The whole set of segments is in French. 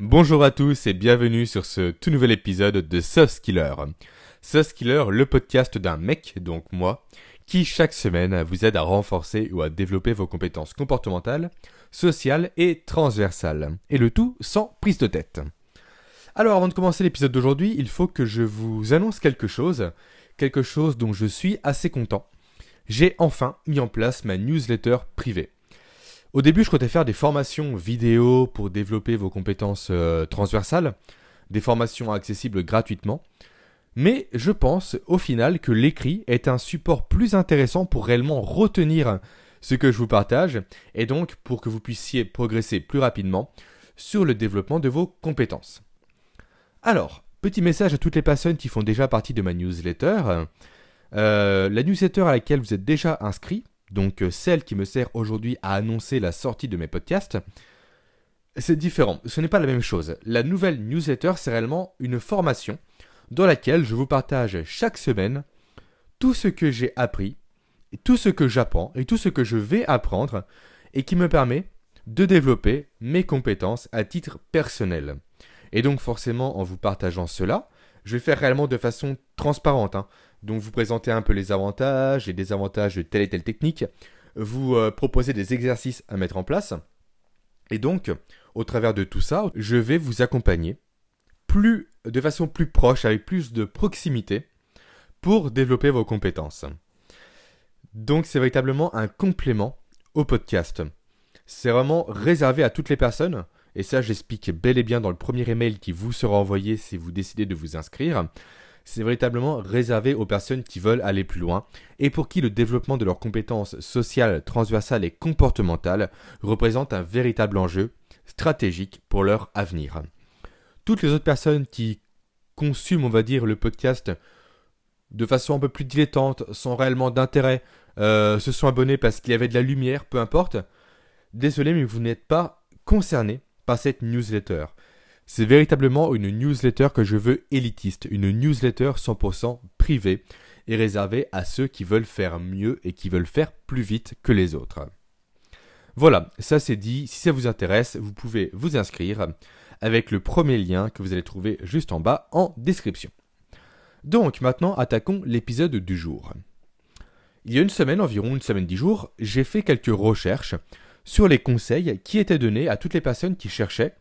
Bonjour à tous et bienvenue sur ce tout nouvel épisode de Sauce Killer. Sauce Killer, le podcast d'un mec, donc moi, qui chaque semaine vous aide à renforcer ou à développer vos compétences comportementales, sociales et transversales. Et le tout sans prise de tête. Alors avant de commencer l'épisode d'aujourd'hui, il faut que je vous annonce quelque chose, quelque chose dont je suis assez content. J'ai enfin mis en place ma newsletter privée. Au début, je comptais faire des formations vidéo pour développer vos compétences euh, transversales, des formations accessibles gratuitement. Mais je pense au final que l'écrit est un support plus intéressant pour réellement retenir ce que je vous partage et donc pour que vous puissiez progresser plus rapidement sur le développement de vos compétences. Alors, petit message à toutes les personnes qui font déjà partie de ma newsletter. Euh, la newsletter à laquelle vous êtes déjà inscrit donc euh, celle qui me sert aujourd'hui à annoncer la sortie de mes podcasts, c'est différent. Ce n'est pas la même chose. La nouvelle newsletter, c'est réellement une formation dans laquelle je vous partage chaque semaine tout ce que j'ai appris, tout ce que j'apprends et tout ce que je vais apprendre et qui me permet de développer mes compétences à titre personnel. Et donc forcément, en vous partageant cela, je vais faire réellement de façon transparente. Hein. Donc vous présentez un peu les avantages et désavantages de telle et telle technique, vous euh, proposez des exercices à mettre en place, et donc au travers de tout ça, je vais vous accompagner plus de façon plus proche, avec plus de proximité, pour développer vos compétences. Donc c'est véritablement un complément au podcast. C'est vraiment réservé à toutes les personnes, et ça j'explique bel et bien dans le premier email qui vous sera envoyé si vous décidez de vous inscrire c'est véritablement réservé aux personnes qui veulent aller plus loin et pour qui le développement de leurs compétences sociales, transversales et comportementales représente un véritable enjeu stratégique pour leur avenir. Toutes les autres personnes qui consument, on va dire, le podcast de façon un peu plus dilettante, sans réellement d'intérêt, euh, se sont abonnés parce qu'il y avait de la lumière, peu importe, désolé mais vous n'êtes pas concerné par cette newsletter. C'est véritablement une newsletter que je veux élitiste, une newsletter 100% privée et réservée à ceux qui veulent faire mieux et qui veulent faire plus vite que les autres. Voilà, ça c'est dit, si ça vous intéresse, vous pouvez vous inscrire avec le premier lien que vous allez trouver juste en bas en description. Donc maintenant, attaquons l'épisode du jour. Il y a une semaine, environ une semaine dix jours, j'ai fait quelques recherches sur les conseils qui étaient donnés à toutes les personnes qui cherchaient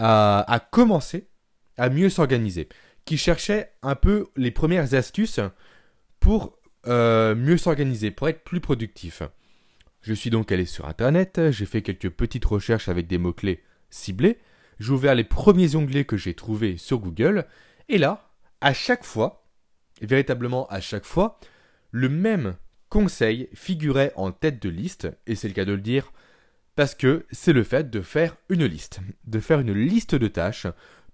à, commencer à mieux s'organiser, qui cherchait un peu les premières astuces pour euh, mieux s'organiser, pour être plus productif. Je suis donc allé sur Internet, j'ai fait quelques petites recherches avec des mots-clés ciblés, j'ai ouvert les premiers onglets que j'ai trouvés sur Google, et là, à chaque fois, véritablement à chaque fois, le même conseil figurait en tête de liste, et c'est le cas de le dire, parce que c'est le fait de faire une liste, de faire une liste de tâches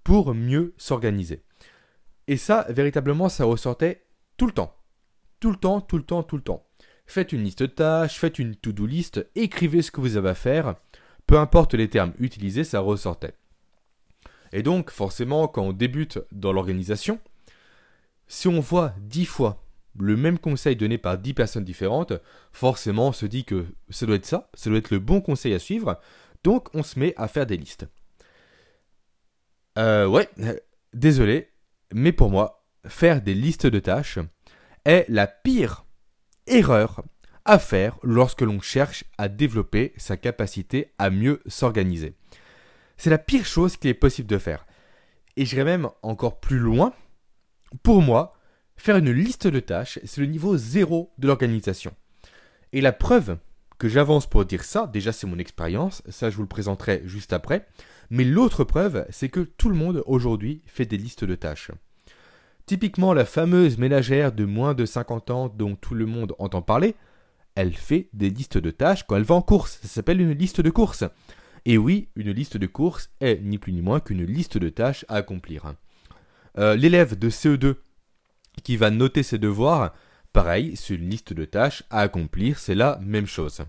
pour mieux s'organiser. Et ça, véritablement, ça ressortait tout le temps. Tout le temps, tout le temps, tout le temps. Faites une liste de tâches, faites une to-do list, écrivez ce que vous avez à faire. Peu importe les termes utilisés, ça ressortait. Et donc, forcément, quand on débute dans l'organisation, si on voit dix fois le même conseil donné par 10 personnes différentes, forcément on se dit que ça doit être ça, ça doit être le bon conseil à suivre, donc on se met à faire des listes. Euh, ouais, désolé, mais pour moi, faire des listes de tâches est la pire erreur à faire lorsque l'on cherche à développer sa capacité à mieux s'organiser. C'est la pire chose qu'il est possible de faire. Et j'irai même encore plus loin. Pour moi, Faire une liste de tâches, c'est le niveau zéro de l'organisation. Et la preuve que j'avance pour dire ça, déjà c'est mon expérience, ça je vous le présenterai juste après, mais l'autre preuve, c'est que tout le monde aujourd'hui fait des listes de tâches. Typiquement la fameuse ménagère de moins de 50 ans dont tout le monde entend parler, elle fait des listes de tâches quand elle va en course, ça s'appelle une liste de courses. Et oui, une liste de courses est ni plus ni moins qu'une liste de tâches à accomplir. Euh, l'élève de CE2 qui va noter ses devoirs. Pareil, c'est une liste de tâches à accomplir, c'est la même chose.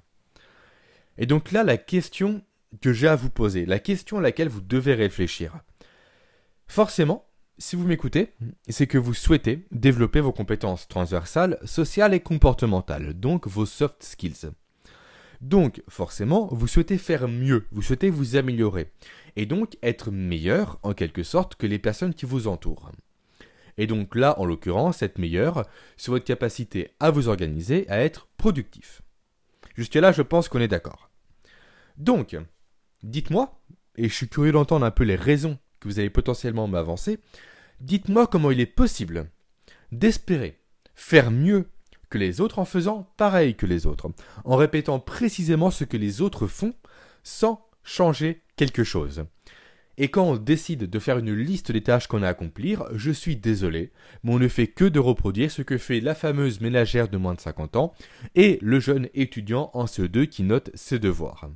Et donc là, la question que j'ai à vous poser, la question à laquelle vous devez réfléchir. Forcément, si vous m'écoutez, c'est que vous souhaitez développer vos compétences transversales, sociales et comportementales, donc vos soft skills. Donc, forcément, vous souhaitez faire mieux, vous souhaitez vous améliorer, et donc être meilleur, en quelque sorte, que les personnes qui vous entourent. Et donc là, en l'occurrence, être meilleur sur votre capacité à vous organiser, à être productif. Jusqu'à là, je pense qu'on est d'accord. Donc, dites-moi, et je suis curieux d'entendre un peu les raisons que vous allez potentiellement m'avancer, dites-moi comment il est possible d'espérer faire mieux que les autres en faisant pareil que les autres, en répétant précisément ce que les autres font sans changer quelque chose. Et quand on décide de faire une liste des tâches qu'on a à accomplir, je suis désolé, mais on ne fait que de reproduire ce que fait la fameuse ménagère de moins de 50 ans et le jeune étudiant en CE2 qui note ses devoirs.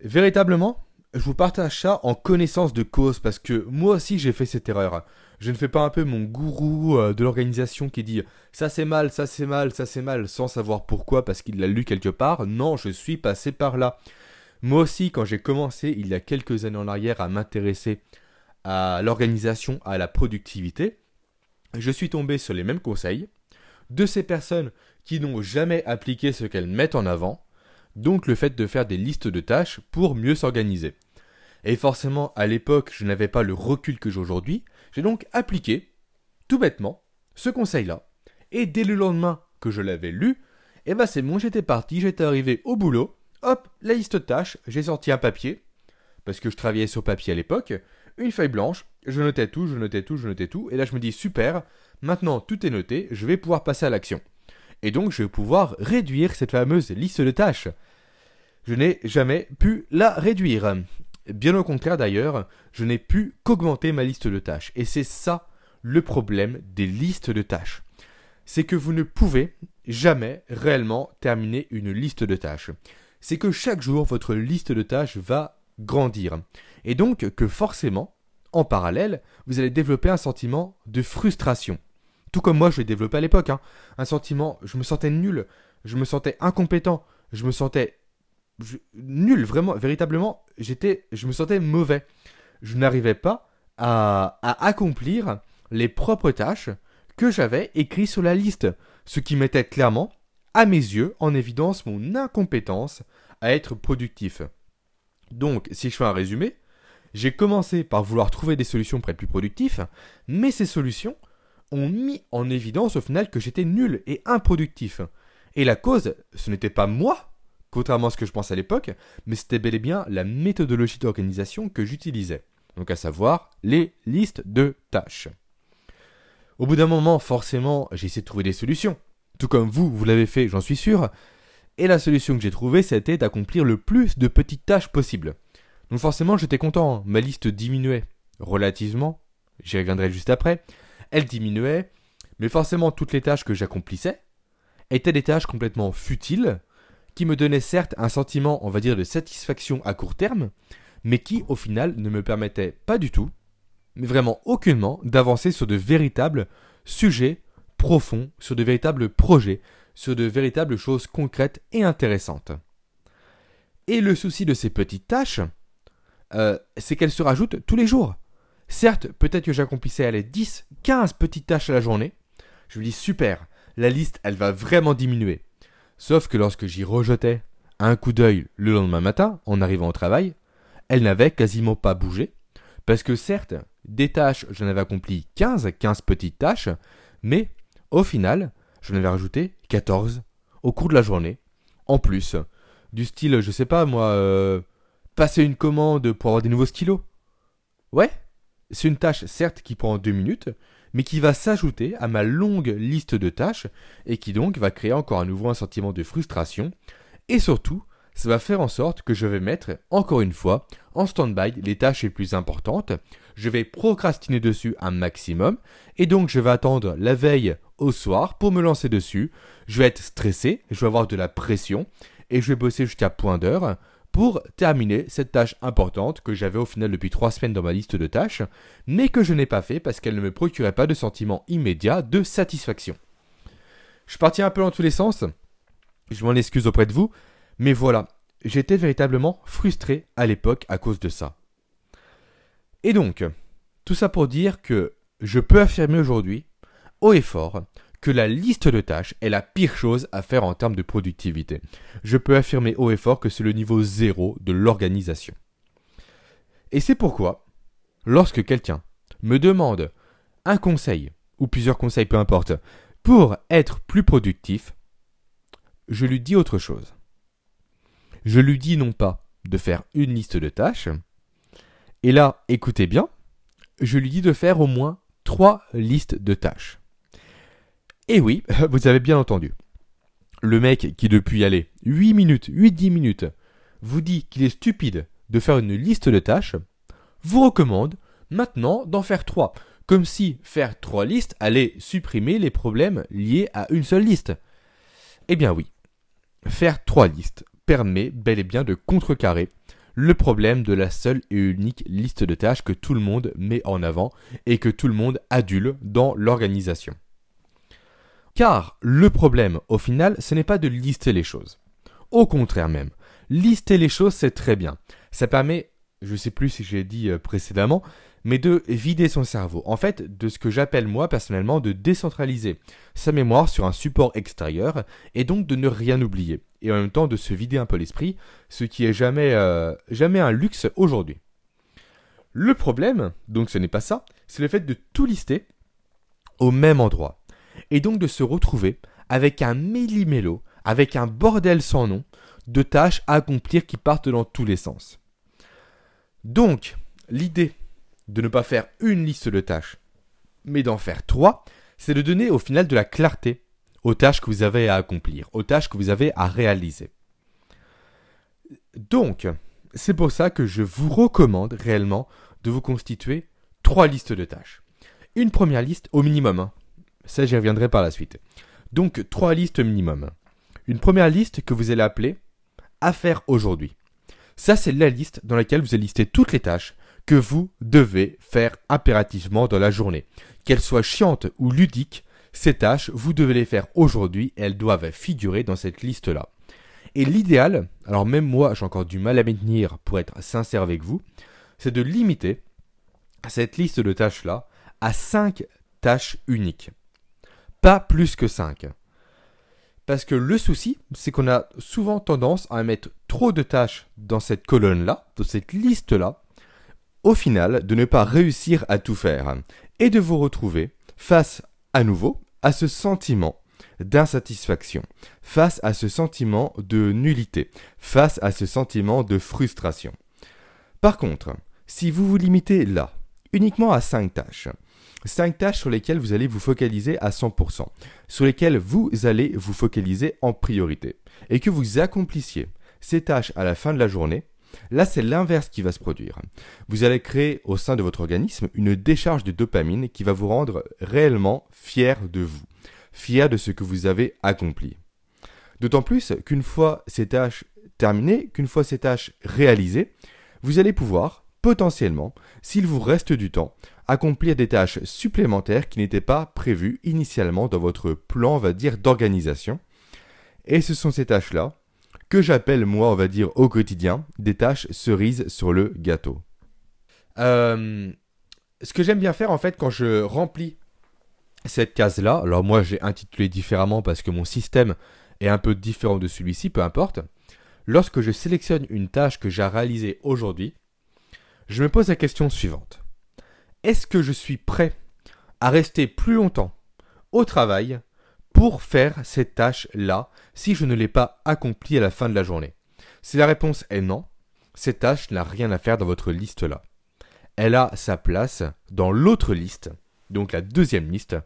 Véritablement, je vous partage ça en connaissance de cause parce que moi aussi j'ai fait cette erreur. Je ne fais pas un peu mon gourou euh, de l'organisation qui dit ça c'est mal, ça c'est mal, ça c'est mal sans savoir pourquoi parce qu'il l'a lu quelque part. Non, je suis passé par là. Moi aussi, quand j'ai commencé il y a quelques années en arrière à m'intéresser à l'organisation, à la productivité, je suis tombé sur les mêmes conseils de ces personnes qui n'ont jamais appliqué ce qu'elles mettent en avant donc le fait de faire des listes de tâches pour mieux s'organiser. Et forcément, à l'époque, je n'avais pas le recul que j'ai aujourd'hui, j'ai donc appliqué, tout bêtement, ce conseil-là. Et dès le lendemain que je l'avais lu, eh ben c'est bon, j'étais parti, j'étais arrivé au boulot, hop, la liste de tâches, j'ai sorti un papier, parce que je travaillais sur papier à l'époque, une feuille blanche, je notais tout, je notais tout, je notais tout, et là je me dis super, maintenant tout est noté, je vais pouvoir passer à l'action. Et donc je vais pouvoir réduire cette fameuse liste de tâches. Je n'ai jamais pu la réduire. Bien au contraire d'ailleurs, je n'ai pu qu'augmenter ma liste de tâches. Et c'est ça le problème des listes de tâches. C'est que vous ne pouvez jamais réellement terminer une liste de tâches. C'est que chaque jour, votre liste de tâches va grandir. Et donc que forcément, en parallèle, vous allez développer un sentiment de frustration. Tout comme moi, je l'ai développé à l'époque. Hein. Un sentiment, je me sentais nul, je me sentais incompétent, je me sentais nul, vraiment, véritablement, j'étais, je me sentais mauvais. Je n'arrivais pas à, à, accomplir les propres tâches que j'avais écrites sur la liste, ce qui mettait clairement, à mes yeux, en évidence mon incompétence à être productif. Donc, si je fais un résumé, j'ai commencé par vouloir trouver des solutions pour être plus productif, mais ces solutions ont mis en évidence au final que j'étais nul et improductif. Et la cause, ce n'était pas moi, contrairement à ce que je pensais à l'époque, mais c'était bel et bien la méthodologie d'organisation que j'utilisais. Donc à savoir les listes de tâches. Au bout d'un moment, forcément, j'ai essayé de trouver des solutions. Tout comme vous, vous l'avez fait, j'en suis sûr. Et la solution que j'ai trouvée, c'était d'accomplir le plus de petites tâches possibles. Donc forcément, j'étais content, hein. ma liste diminuait relativement, j'y reviendrai juste après, elle diminuait, mais forcément toutes les tâches que j'accomplissais étaient des tâches complètement futiles, qui me donnaient certes un sentiment, on va dire, de satisfaction à court terme, mais qui au final ne me permettaient pas du tout, mais vraiment aucunement, d'avancer sur de véritables sujets profonds, sur de véritables projets, sur de véritables choses concrètes et intéressantes. Et le souci de ces petites tâches, euh, c'est qu'elles se rajoutent tous les jours. Certes, peut-être que j'accomplissais les 10, 15 petites tâches à la journée. Je me dis super, la liste, elle va vraiment diminuer. Sauf que lorsque j'y rejetais un coup d'œil le lendemain matin, en arrivant au travail, elle n'avait quasiment pas bougé. Parce que certes, des tâches, j'en avais accompli 15, 15 petites tâches, mais au final, j'en avais rajouté 14 au cours de la journée. En plus, du style, je sais pas moi, euh, passer une commande pour avoir des nouveaux stylos. Ouais, c'est une tâche certes qui prend deux minutes, mais qui va s'ajouter à ma longue liste de tâches et qui donc va créer encore à nouveau un sentiment de frustration. Et surtout, ça va faire en sorte que je vais mettre, encore une fois, en stand-by les tâches les plus importantes. Je vais procrastiner dessus un maximum et donc je vais attendre la veille au soir pour me lancer dessus. Je vais être stressé, je vais avoir de la pression et je vais bosser jusqu'à point d'heure pour terminer cette tâche importante que j'avais au final depuis trois semaines dans ma liste de tâches, mais que je n'ai pas fait parce qu'elle ne me procurait pas de sentiment immédiat de satisfaction. Je partis un peu dans tous les sens, je m'en excuse auprès de vous, mais voilà, j'étais véritablement frustré à l'époque à cause de ça. Et donc, tout ça pour dire que je peux affirmer aujourd'hui, haut et fort, que la liste de tâches est la pire chose à faire en termes de productivité. Je peux affirmer haut et fort que c'est le niveau zéro de l'organisation. Et c'est pourquoi, lorsque quelqu'un me demande un conseil, ou plusieurs conseils, peu importe, pour être plus productif, je lui dis autre chose. Je lui dis non pas de faire une liste de tâches, et là, écoutez bien, je lui dis de faire au moins trois listes de tâches. Et oui, vous avez bien entendu. Le mec qui depuis aller 8 minutes, 8-10 minutes, vous dit qu'il est stupide de faire une liste de tâches, vous recommande maintenant d'en faire trois. Comme si faire trois listes allait supprimer les problèmes liés à une seule liste. Eh bien oui, faire trois listes permet bel et bien de contrecarrer le problème de la seule et unique liste de tâches que tout le monde met en avant et que tout le monde adule dans l'organisation. Car le problème, au final, ce n'est pas de lister les choses. Au contraire même, lister les choses, c'est très bien. Ça permet, je ne sais plus si j'ai dit euh, précédemment, mais de vider son cerveau. En fait, de ce que j'appelle moi personnellement de décentraliser sa mémoire sur un support extérieur et donc de ne rien oublier. Et en même temps de se vider un peu l'esprit, ce qui est jamais, euh, jamais un luxe aujourd'hui. Le problème, donc ce n'est pas ça, c'est le fait de tout lister au même endroit. Et donc de se retrouver avec un méli-mélo, avec un bordel sans nom, de tâches à accomplir qui partent dans tous les sens. Donc, l'idée de ne pas faire une liste de tâches, mais d'en faire trois, c'est de donner au final de la clarté aux tâches que vous avez à accomplir, aux tâches que vous avez à réaliser. Donc, c'est pour ça que je vous recommande réellement de vous constituer trois listes de tâches. Une première liste au minimum. Hein. Ça, j'y reviendrai par la suite. Donc, trois listes minimum. Une première liste que vous allez appeler à faire aujourd'hui. Ça, c'est la liste dans laquelle vous allez lister toutes les tâches que vous devez faire impérativement dans la journée. Qu'elles soient chiantes ou ludiques, ces tâches, vous devez les faire aujourd'hui et elles doivent figurer dans cette liste-là. Et l'idéal, alors même moi j'ai encore du mal à maintenir pour être sincère avec vous, c'est de limiter cette liste de tâches-là à 5 tâches uniques. Pas plus que 5. Parce que le souci, c'est qu'on a souvent tendance à mettre trop de tâches dans cette colonne-là, dans cette liste-là, au final de ne pas réussir à tout faire et de vous retrouver face à nouveau à ce sentiment d'insatisfaction, face à ce sentiment de nullité, face à ce sentiment de frustration. Par contre, si vous vous limitez là, uniquement à 5 tâches, 5 tâches sur lesquelles vous allez vous focaliser à 100%, sur lesquelles vous allez vous focaliser en priorité, et que vous accomplissiez ces tâches à la fin de la journée, Là, c'est l'inverse qui va se produire. Vous allez créer au sein de votre organisme une décharge de dopamine qui va vous rendre réellement fier de vous, fier de ce que vous avez accompli. D'autant plus qu'une fois ces tâches terminées, qu'une fois ces tâches réalisées, vous allez pouvoir, potentiellement, s'il vous reste du temps, accomplir des tâches supplémentaires qui n'étaient pas prévues initialement dans votre plan, on va dire, d'organisation. Et ce sont ces tâches-là que j'appelle moi, on va dire, au quotidien, des tâches cerises sur le gâteau. Euh, ce que j'aime bien faire en fait quand je remplis cette case-là, alors moi j'ai intitulé différemment parce que mon système est un peu différent de celui-ci, peu importe. Lorsque je sélectionne une tâche que j'ai à réaliser aujourd'hui, je me pose la question suivante. Est-ce que je suis prêt à rester plus longtemps au travail pour faire cette tâche-là si je ne l'ai pas accomplie à la fin de la journée? Si la réponse est non, cette tâche n'a rien à faire dans votre liste-là. Elle a sa place dans l'autre liste, donc la deuxième liste,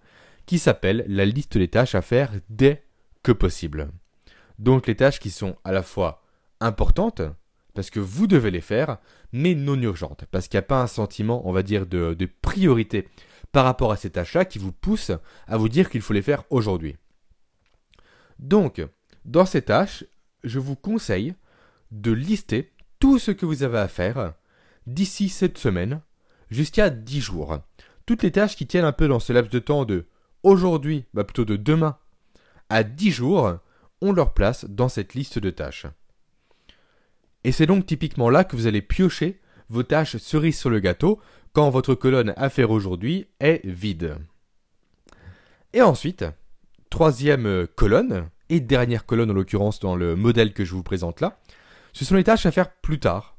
qui s'appelle la liste des tâches à faire dès que possible. Donc les tâches qui sont à la fois importantes, parce que vous devez les faire, mais non urgentes, parce qu'il n'y a pas un sentiment, on va dire, de, priorité par rapport à cet achat qui vous pousse à vous dire qu'il faut les faire aujourd'hui. Donc, dans ces tâches, je vous conseille de lister tout ce que vous avez à faire d'ici cette semaine jusqu'à 10 jours. Toutes les tâches qui tiennent un peu dans ce laps de temps de aujourd'hui, bah plutôt de demain à 10 jours, ont leur place dans cette liste de tâches. Et c'est donc typiquement là que vous allez piocher vos tâches cerises sur le gâteau quand votre colonne à faire aujourd'hui est vide. Et ensuite, troisième colonne, et dernière colonne en l'occurrence dans le modèle que je vous présente là, ce sont les tâches à faire plus tard.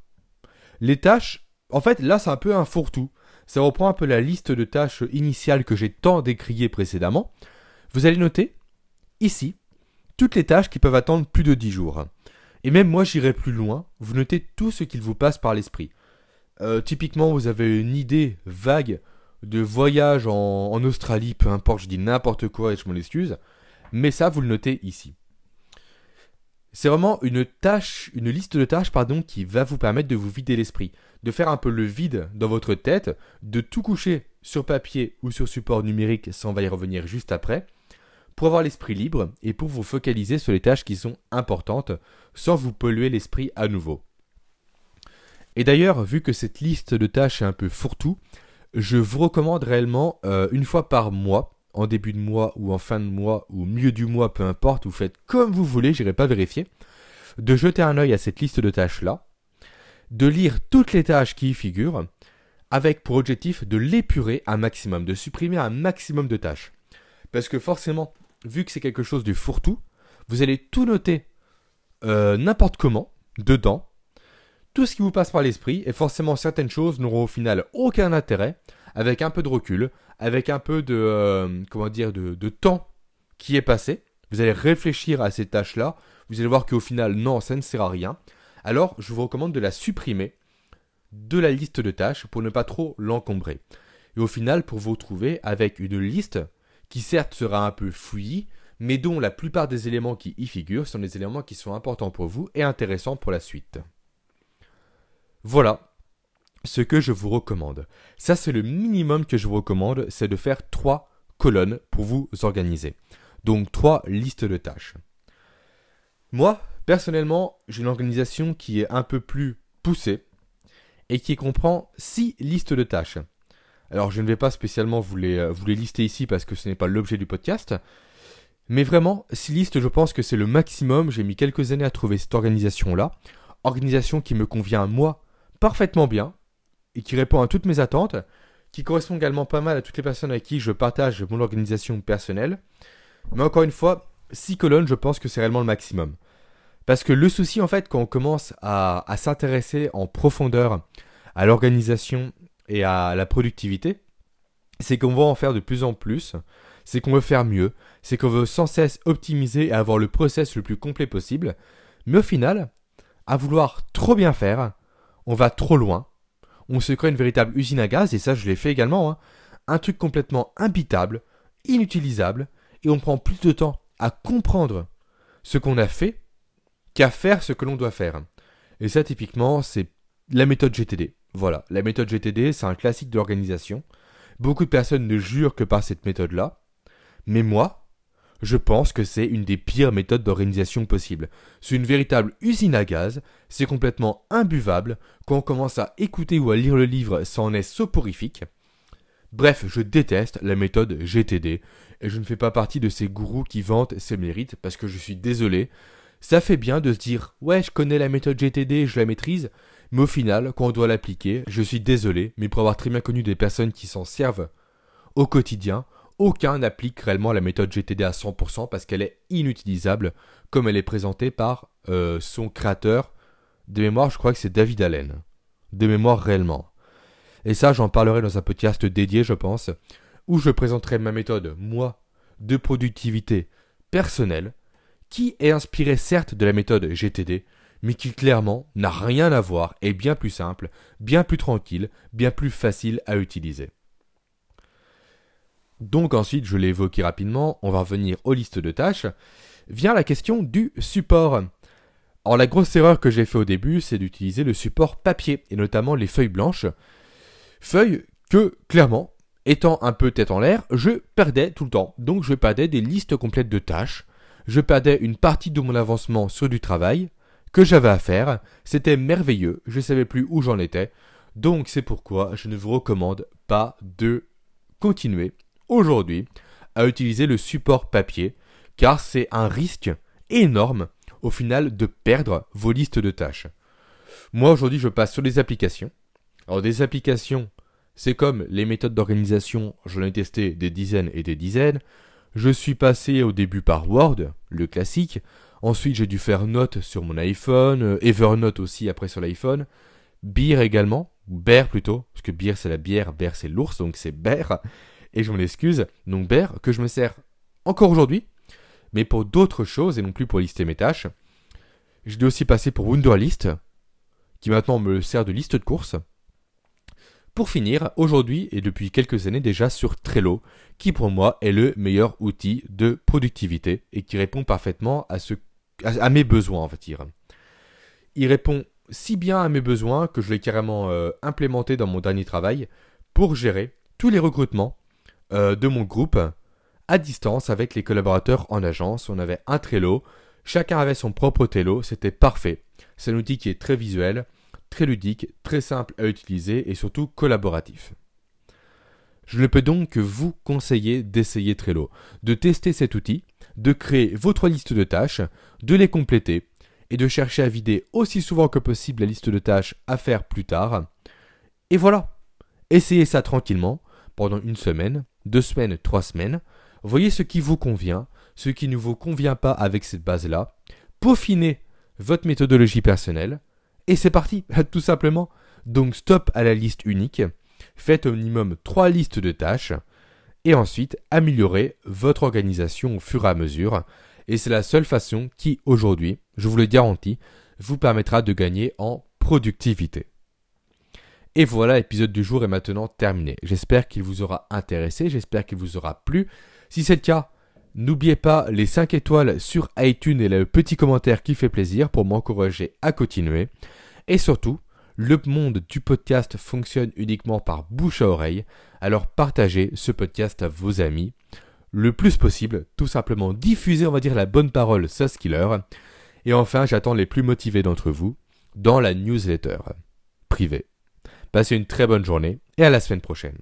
Les tâches, en fait là c'est un peu un fourre-tout. Ça reprend un peu la liste de tâches initiales que j'ai tant décriées précédemment. Vous allez noter, ici, toutes les tâches qui peuvent attendre plus de 10 jours. Et même moi j'irai plus loin, vous notez tout ce qu'il vous passe par l'esprit. Euh, typiquement vous avez une idée vague de voyage en, en Australie, peu importe, je dis n'importe quoi et je m'en excuse, mais ça vous le notez ici. C'est vraiment une tâche, une liste de tâches pardon, qui va vous permettre de vous vider l'esprit, de faire un peu le vide dans votre tête, de tout coucher sur papier ou sur support numérique, ça on va y revenir juste après, pour avoir l'esprit libre et pour vous focaliser sur les tâches qui sont importantes sans vous polluer l'esprit à nouveau. Et d'ailleurs, vu que cette liste de tâches est un peu fourre-tout, je vous recommande réellement euh, une fois par mois, en début de mois ou en fin de mois ou au milieu du mois, peu importe, vous faites comme vous voulez, j'irai pas vérifier, de jeter un œil à cette liste de tâches là, de lire toutes les tâches qui y figurent, avec pour objectif de l'épurer un maximum, de supprimer un maximum de tâches. Parce que forcément, vu que c'est quelque chose du fourre-tout, vous allez tout noter euh, n'importe comment, dedans, tout ce qui vous passe par l'esprit, et forcément certaines choses n'auront au final aucun intérêt, avec un peu de recul, avec un peu de, euh, comment dire, de, de, temps qui est passé. Vous allez réfléchir à ces tâches-là. Vous allez voir qu'au final, non, ça ne sert à rien. Alors, je vous recommande de la supprimer de la liste de tâches pour ne pas trop l'encombrer. Et au final, pour vous retrouver avec une liste qui certes sera un peu fouillie, mais dont la plupart des éléments qui y figurent sont des éléments qui sont importants pour vous et intéressants pour la suite. Voilà, ce que je vous recommande. Ça, c'est le minimum que je vous recommande, c'est de faire trois colonnes pour vous organiser. Donc trois listes de tâches. Moi, personnellement, j'ai une organisation qui est un peu plus poussée et qui comprend six listes de tâches. Alors, je ne vais pas spécialement vous les, euh, vous les lister ici parce que ce n'est pas l'objet du podcast. Mais vraiment, six listes, je pense que c'est le maximum. J'ai mis quelques années à trouver cette organisation-là. Organisation qui me convient, moi, parfaitement bien et qui répond à toutes mes attentes, qui correspond également pas mal à toutes les personnes avec qui je partage mon organisation personnelle. Mais encore une fois, 6 colonnes, je pense que c'est réellement le maximum. Parce que le souci, en fait, quand on commence à, à s'intéresser en profondeur à l'organisation et à la productivité, c'est qu'on va en faire de plus en plus, c'est qu'on veut faire mieux, c'est qu'on veut sans cesse optimiser et avoir le process le plus complet possible, mais au final, à vouloir trop bien faire, on va trop loin, on se crée une véritable usine à gaz, et ça je l'ai fait également, hein. un truc complètement imbitable, inutilisable, et on prend plus de temps à comprendre ce qu'on a fait qu'à faire ce que l'on doit faire. Et ça typiquement c'est la méthode GTD. Voilà, la méthode GTD c'est un classique de l'organisation. Beaucoup de personnes ne jurent que par cette méthode-là, mais moi, je pense que c'est une des pires méthodes d'organisation possibles. C'est une véritable usine à gaz, c'est complètement imbuvable, quand on commence à écouter ou à lire le livre, ça en est soporifique. Bref, je déteste la méthode GTD, et je ne fais pas partie de ces gourous qui vantent ses mérites, parce que je suis désolé. Ça fait bien de se dire, ouais, je connais la méthode GTD, je la maîtrise, mais au final, quand on doit l'appliquer, je suis désolé, mais pour avoir très bien connu des personnes qui s'en servent au quotidien, aucun n'applique réellement la méthode GTD à 100% parce qu'elle est inutilisable comme elle est présentée par euh, son créateur. De mémoire, je crois que c'est David Allen. De mémoire réellement. Et ça, j'en parlerai dans un podcast dédié, je pense, où je présenterai ma méthode, moi, de productivité personnelle, qui est inspirée certes de la méthode GTD, mais qui clairement n'a rien à voir et bien plus simple, bien plus tranquille, bien plus facile à utiliser. Donc ensuite, je l'ai évoqué rapidement, on va revenir aux listes de tâches, vient la question du support. Alors la grosse erreur que j'ai fait au début, c'est d'utiliser le support papier, et notamment les feuilles blanches. Feuilles que, clairement, étant un peu tête en l'air, je perdais tout le temps. Donc je perdais des listes complètes de tâches, je perdais une partie de mon avancement sur du travail que j'avais à faire, c'était merveilleux, je ne savais plus où j'en étais, donc c'est pourquoi je ne vous recommande pas de continuer aujourd'hui à utiliser le support papier, car c'est un risque énorme au final de perdre vos listes de tâches. Moi aujourd'hui je passe sur des applications. Alors des applications, c'est comme les méthodes d'organisation, j'en ai testé des dizaines et des dizaines. Je suis passé au début par Word, le classique. Ensuite, j'ai dû faire Note sur mon iPhone, euh, Evernote aussi après sur l'iPhone. Beer également, Bear plutôt, parce que Beer c'est la bière, Bear c'est l'ours, donc c'est Bear. Et je m'en excuse. Donc Bear, que je me sers encore aujourd'hui, mais pour d'autres choses et non plus pour lister mes tâches. Je dû aussi passer pour Wunderlist, qui maintenant me sert de liste de courses. Pour finir, aujourd'hui et depuis quelques années déjà sur Trello, qui pour moi est le meilleur outil de productivité et qui répond parfaitement à, ce, à, mes besoins, on va dire. Il répond si bien à mes besoins que je l'ai carrément euh, implémenté dans mon dernier travail pour gérer tous les recrutements euh, de mon groupe à distance avec les collaborateurs en agence. On avait un Trello, chacun avait son propre Trello, c'était parfait. C'est un outil qui est très visuel très ludique, très simple à utiliser et surtout collaboratif. Je ne peux donc que vous conseiller d'essayer Trello, de tester cet outil, de créer votre liste de tâches, de les compléter et de chercher à vider aussi souvent que possible la liste de tâches à faire plus tard. Et voilà, essayez ça tranquillement pendant une semaine, deux semaines, trois semaines. Voyez ce qui vous convient, ce qui ne vous convient pas avec cette base-là. Peaufinez votre méthodologie personnelle et c'est parti, tout simplement. Donc stop à la liste unique, faites au minimum 3 listes de tâches, et ensuite améliorez votre organisation au fur et à mesure, et c'est la seule façon qui, aujourd'hui, je vous le garantis, vous permettra de gagner en productivité. Et voilà, l'épisode du jour est maintenant terminé. J'espère qu'il vous aura intéressé, j'espère qu'il vous aura plu. Si c'est le cas, n'oubliez pas les 5 étoiles sur iTunes et le petit commentaire qui fait plaisir pour m'encourager à continuer. Et surtout, le monde du podcast fonctionne uniquement par bouche à oreille, alors partagez ce podcast à vos amis le plus possible, tout simplement diffusez, on va dire, la bonne parole Skiller. Et enfin, j'attends les plus motivés d'entre vous dans la newsletter privée. Passez une très bonne journée et à la semaine prochaine.